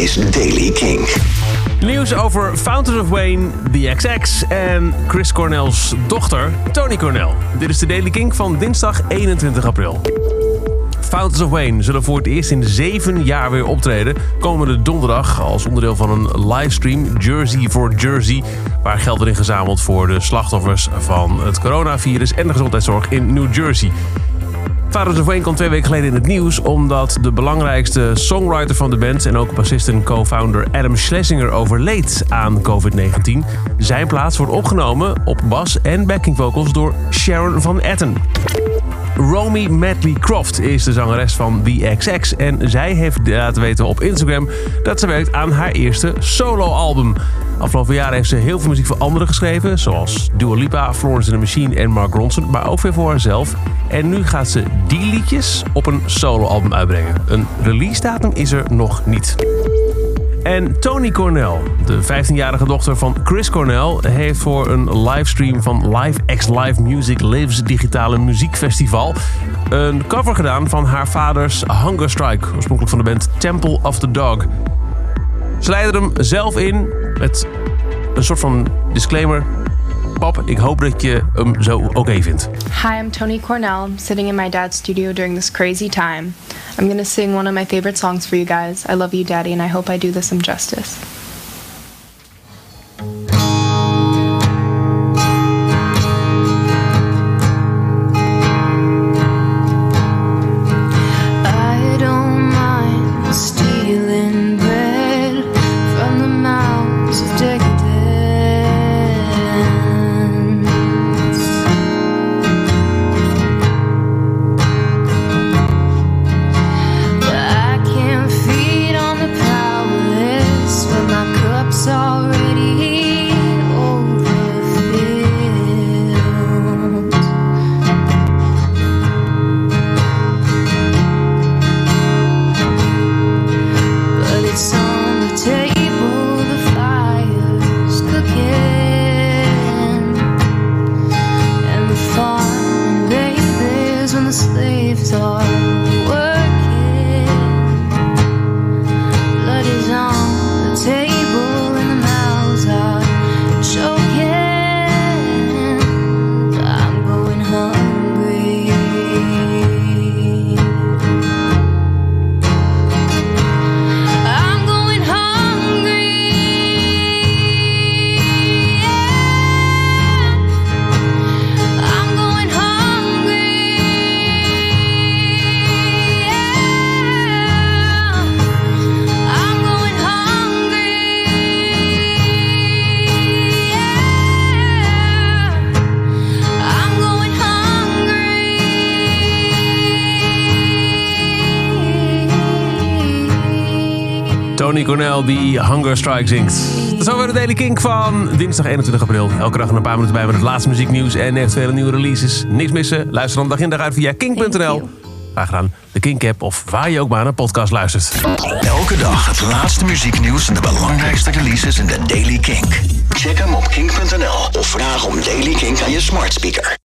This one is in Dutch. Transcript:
is Daily King. Nieuws over Fountains of Wayne, The XX en Chris Cornell's dochter, Tony Cornell. Dit is de Daily King van dinsdag 21 april. Fountains of Wayne zullen voor het eerst in zeven jaar weer optreden. Komende donderdag als onderdeel van een livestream Jersey for Jersey. Waar geld erin gezameld voor de slachtoffers van het coronavirus en de gezondheidszorg in New Jersey. Fountains of Wayne kwam twee weken geleden in het nieuws omdat de belangrijkste songwriter van de band en ook bassist en co-founder Adam Schlesinger overleed aan COVID-19. Zijn plaats wordt opgenomen op bas en backing vocals door Sharon van Etten. Romy Medley Croft is de zangeres van The XX en zij heeft laten weten op Instagram dat ze werkt aan haar eerste soloalbum. Afgelopen jaar heeft ze heel veel muziek voor anderen geschreven, zoals Dua Lipa, Florence and the Machine en Mark Ronson, maar ook veel voor haarzelf. En nu gaat ze die liedjes op een soloalbum uitbrengen. Een release datum is er nog niet. En Tony Cornell, de 15-jarige dochter van Chris Cornell, heeft voor een livestream van Live X Live Music Lives digitale muziekfestival een cover gedaan van haar vaders Hunger Strike, oorspronkelijk van de band Temple of the Dog. Ze leidde hem zelf in met een soort van disclaimer. Pap, ik hoop dat je hem zo oké okay vindt. Hi, I'm Tony Cornell. Sitting in my dad's studio during this crazy time. I'm gonna sing one of my favorite songs for you guys. I love you, Daddy, and I hope I do this some justice. It's already Tony Cornell die Hunger Strike zingt. Dat is alweer de Daily Kink van dinsdag 21 april. Elke dag een paar minuten bij met het laatste muzieknieuws en eventuele nieuwe releases. Niks missen. Luister dan dag in dag uit via kink.nl. Graag gedaan. De Kink-app of waar je ook maar naar een podcast luistert. Elke dag het laatste muzieknieuws en de belangrijkste releases in de Daily King. Check hem op kink.nl of vraag om Daily King aan je smart speaker.